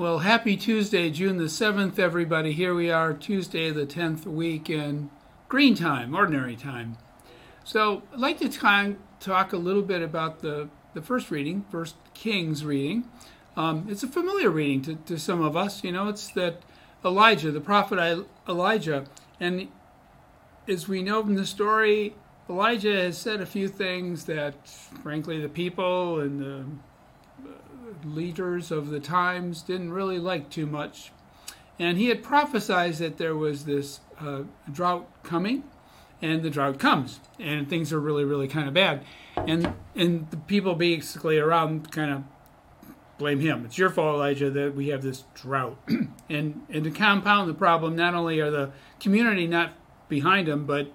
Well, happy Tuesday, June the 7th, everybody. Here we are, Tuesday, the 10th week in green time, ordinary time. So, I'd like to talk a little bit about the, the first reading, First Kings reading. Um, it's a familiar reading to, to some of us. You know, it's that Elijah, the prophet Elijah, and as we know from the story, Elijah has said a few things that, frankly, the people and the leaders of the times didn't really like too much. And he had prophesied that there was this uh, drought coming, and the drought comes, and things are really, really kind of bad. And and the people basically around kind of blame him. It's your fault, Elijah, that we have this drought. and and to compound the problem, not only are the community not behind him, but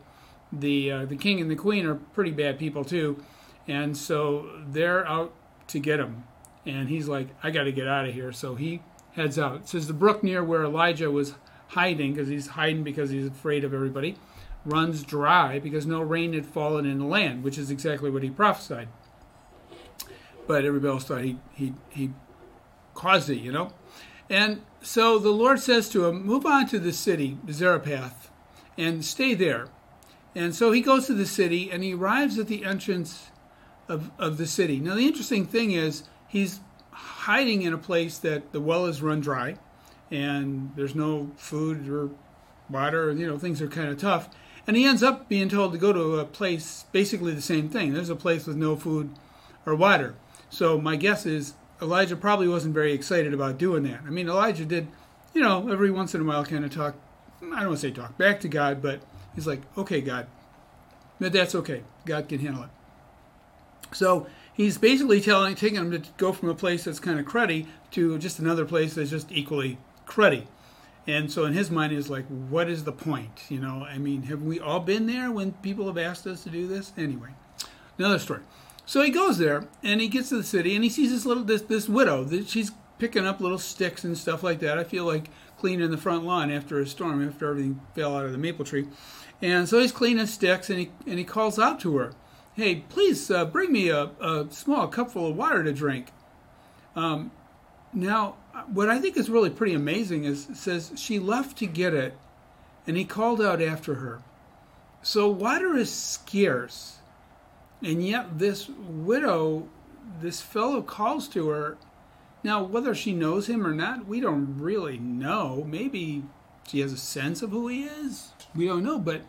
the uh, the king and the queen are pretty bad people too, and so they're out to get him and he's like, I got to get out of here. So he heads out. It says the brook near where Elijah was hiding, because he's hiding because he's afraid of everybody, runs dry because no rain had fallen in the land, which is exactly what he prophesied. But everybody else thought he he he caused it, you know. And so the Lord says to him, Move on to the city, Zarephath, and stay there. And so he goes to the city and he arrives at the entrance of, of the city. Now, the interesting thing is, he's hiding in a place that the well is run dry and there's no food or water, you know, things are kind of tough. And he ends up being told to go to a place basically the same thing. There's a place with no food or water. So my guess is Elijah probably wasn't very excited about doing that. I mean, Elijah did, you know, every once in a while kind of talk, I don't want to say talk back to God, but he's like, okay, God, but that's okay. God can handle it. So he's basically telling, taking him to go from a place that's kind of cruddy to just another place that's just equally cruddy. And so in his mind, he's like, what is the point? You know, I mean, have we all been there when people have asked us to do this? Anyway, another story. So he goes there and he gets to the city and he sees this little this this widow that she's picking up little sticks and stuff like that. I feel like cleaning the front lawn after a storm, after everything fell out of the maple tree. And so he's cleaning sticks and he and he calls out to her hey, please uh, bring me a, a, small cupful of water to drink. Um, now, what I think is really pretty amazing is says she left to get it, and he called out after her. So water is scarce, and yet this widow, this fellow calls to her. Now, whether she knows him or not, we don't really know. Maybe she has a sense of who he is. We don't know, but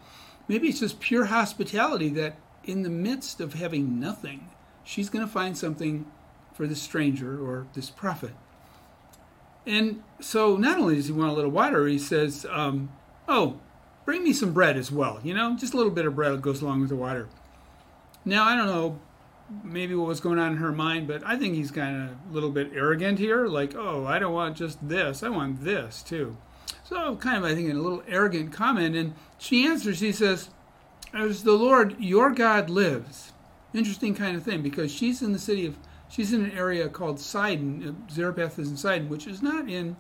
maybe it's just pure hospitality that in the midst of having nothing, she's going to find something for this stranger or this prophet. And so not only does he want a little water, he says, um, Oh, bring me some bread as well. You know, just a little bit of bread goes along with the water. Now, I don't know maybe what was going on in her mind, but I think he's kind of a little bit arrogant here. Like, oh, I don't want just this, I want this too. So, kind of, I think, a little arrogant comment. And she answers, she says, as the Lord your God lives. Interesting kind of thing because she's in the city of she's in an area called Sidon. Uh, Zarephath is in Sidon, which is not in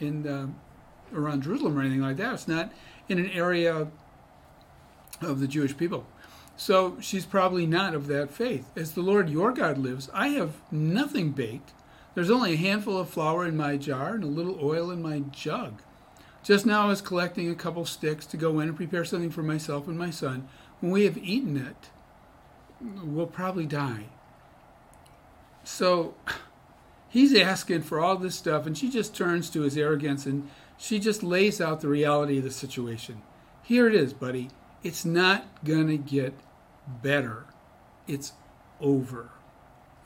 in uh, around Jerusalem or anything like that. It's not in an area of the Jewish people. So she's probably not of that faith. As the Lord your God lives, I have nothing baked. There's only a handful of flour in my jar and a little oil in my jug. Just now I was collecting a couple sticks to go in and prepare something for myself and my son. When we have eaten it, we'll probably die. So he's asking for all this stuff, and she just turns to his arrogance and she just lays out the reality of the situation. Here it is, buddy. It's not going to get better, it's over.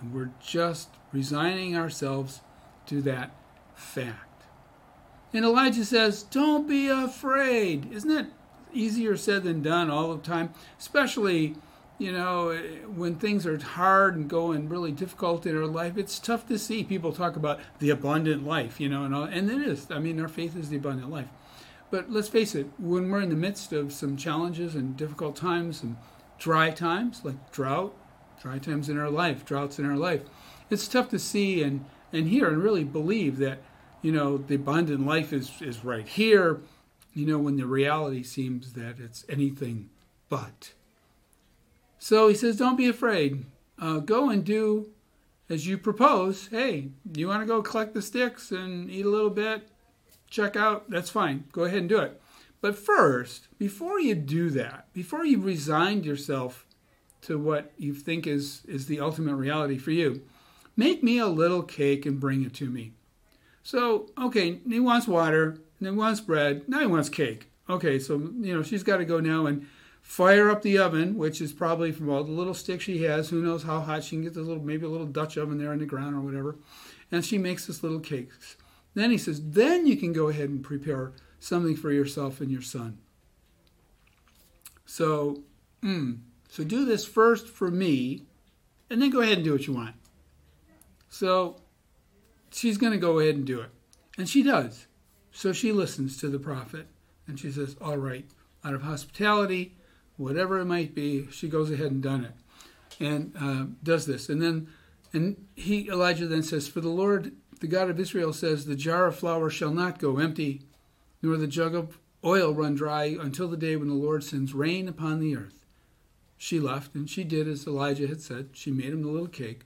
And we're just resigning ourselves to that fact. And Elijah says, Don't be afraid. Isn't that easier said than done all the time? Especially, you know, when things are hard and going really difficult in our life. It's tough to see people talk about the abundant life, you know, and, all, and it is. I mean, our faith is the abundant life. But let's face it, when we're in the midst of some challenges and difficult times and dry times, like drought, dry times in our life, droughts in our life, it's tough to see and, and hear and really believe that you know, the abundant life is, is right here, you know, when the reality seems that it's anything but. So he says, Don't be afraid. Uh, go and do as you propose, hey, you want to go collect the sticks and eat a little bit, check out, that's fine. Go ahead and do it. But first, before you do that, before you've resigned yourself to what you think is, is the ultimate reality for you, make me a little cake and bring it to me. So, okay, he wants water, and he wants bread, now he wants cake. Okay, so, you know, she's got to go now and fire up the oven, which is probably from all the little sticks she has. Who knows how hot she can get this little, maybe a little Dutch oven there in the ground or whatever. And she makes this little cakes. Then he says, then you can go ahead and prepare something for yourself and your son. So, mm, so do this first for me, and then go ahead and do what you want. So she's going to go ahead and do it. And she does. So she listens to the prophet and she says, All right, out of hospitality, whatever it might be, she goes ahead and done it and uh, does this. And then and he Elijah then says, For the Lord, the God of Israel says, The jar of flour shall not go empty, nor the jug of oil run dry until the day when the Lord sends rain upon the earth. She left and she did as Elijah had said. She made him the little cake.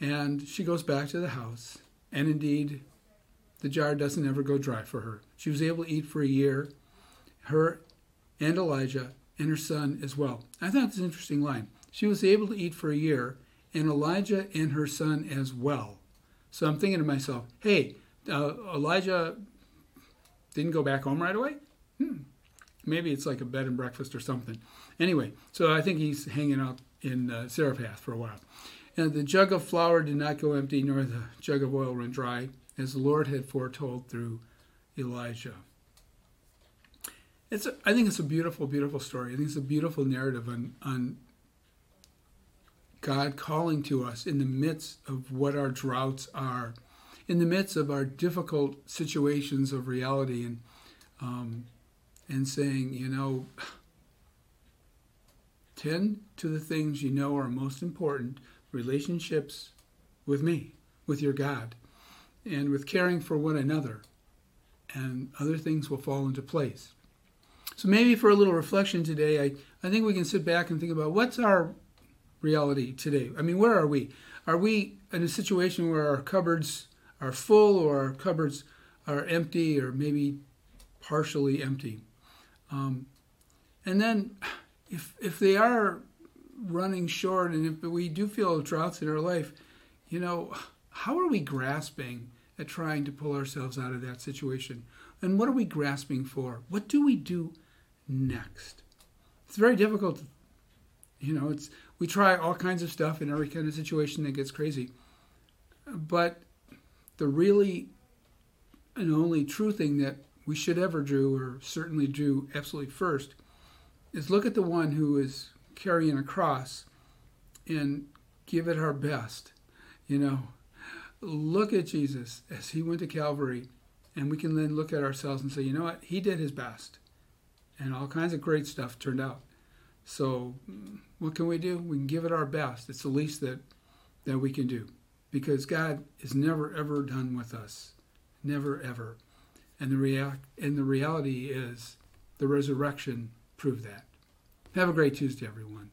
And she goes back to the house. And indeed, the jar doesn't ever go dry for her. She was able to eat for a year, her and Elijah and her son as well. I thought this an interesting line. She was able to eat for a year, and Elijah and her son as well. So I'm thinking to myself, hey, uh, Elijah didn't go back home right away? Hmm. Maybe it's like a bed and breakfast or something. Anyway, so I think he's hanging out in uh, Zarephath for a while. And the jug of flour did not go empty, nor the jug of oil run dry, as the Lord had foretold through Elijah. It's I think it's a beautiful, beautiful story. I think it's a beautiful narrative on, on God calling to us in the midst of what our droughts are, in the midst of our difficult situations of reality, and um, and saying, you know, tend to the things you know are most important relationships with me, with your God, and with caring for one another, and other things will fall into place. So maybe for a little reflection today, I, I think we can sit back and think about what's our reality today. I mean, where are we? Are we in a situation where our cupboards are full or our cupboards are empty or maybe partially empty? Um, and then if, if they are running short and if we do feel droughts in our life, you know, how are we grasping at trying to pull ourselves out of that situation? And what are we grasping for? What do we do next? It's very difficult. You know, it's we try all kinds of stuff in every kind of situation that gets crazy. But the really and only true thing that we should ever do, or certainly do absolutely first, is look at the one who is carrying a cross and give it our best. You know, look at Jesus as he went to Calvary, and we can then look at ourselves and say, you know what, he did his best, and all kinds of great stuff turned out. So, what can we do? We can give it our best. It's the least that that we can do, because God is never ever done with us, never ever, and the rea- and the reality is, the resurrection proved that. Have a great Tuesday, everyone.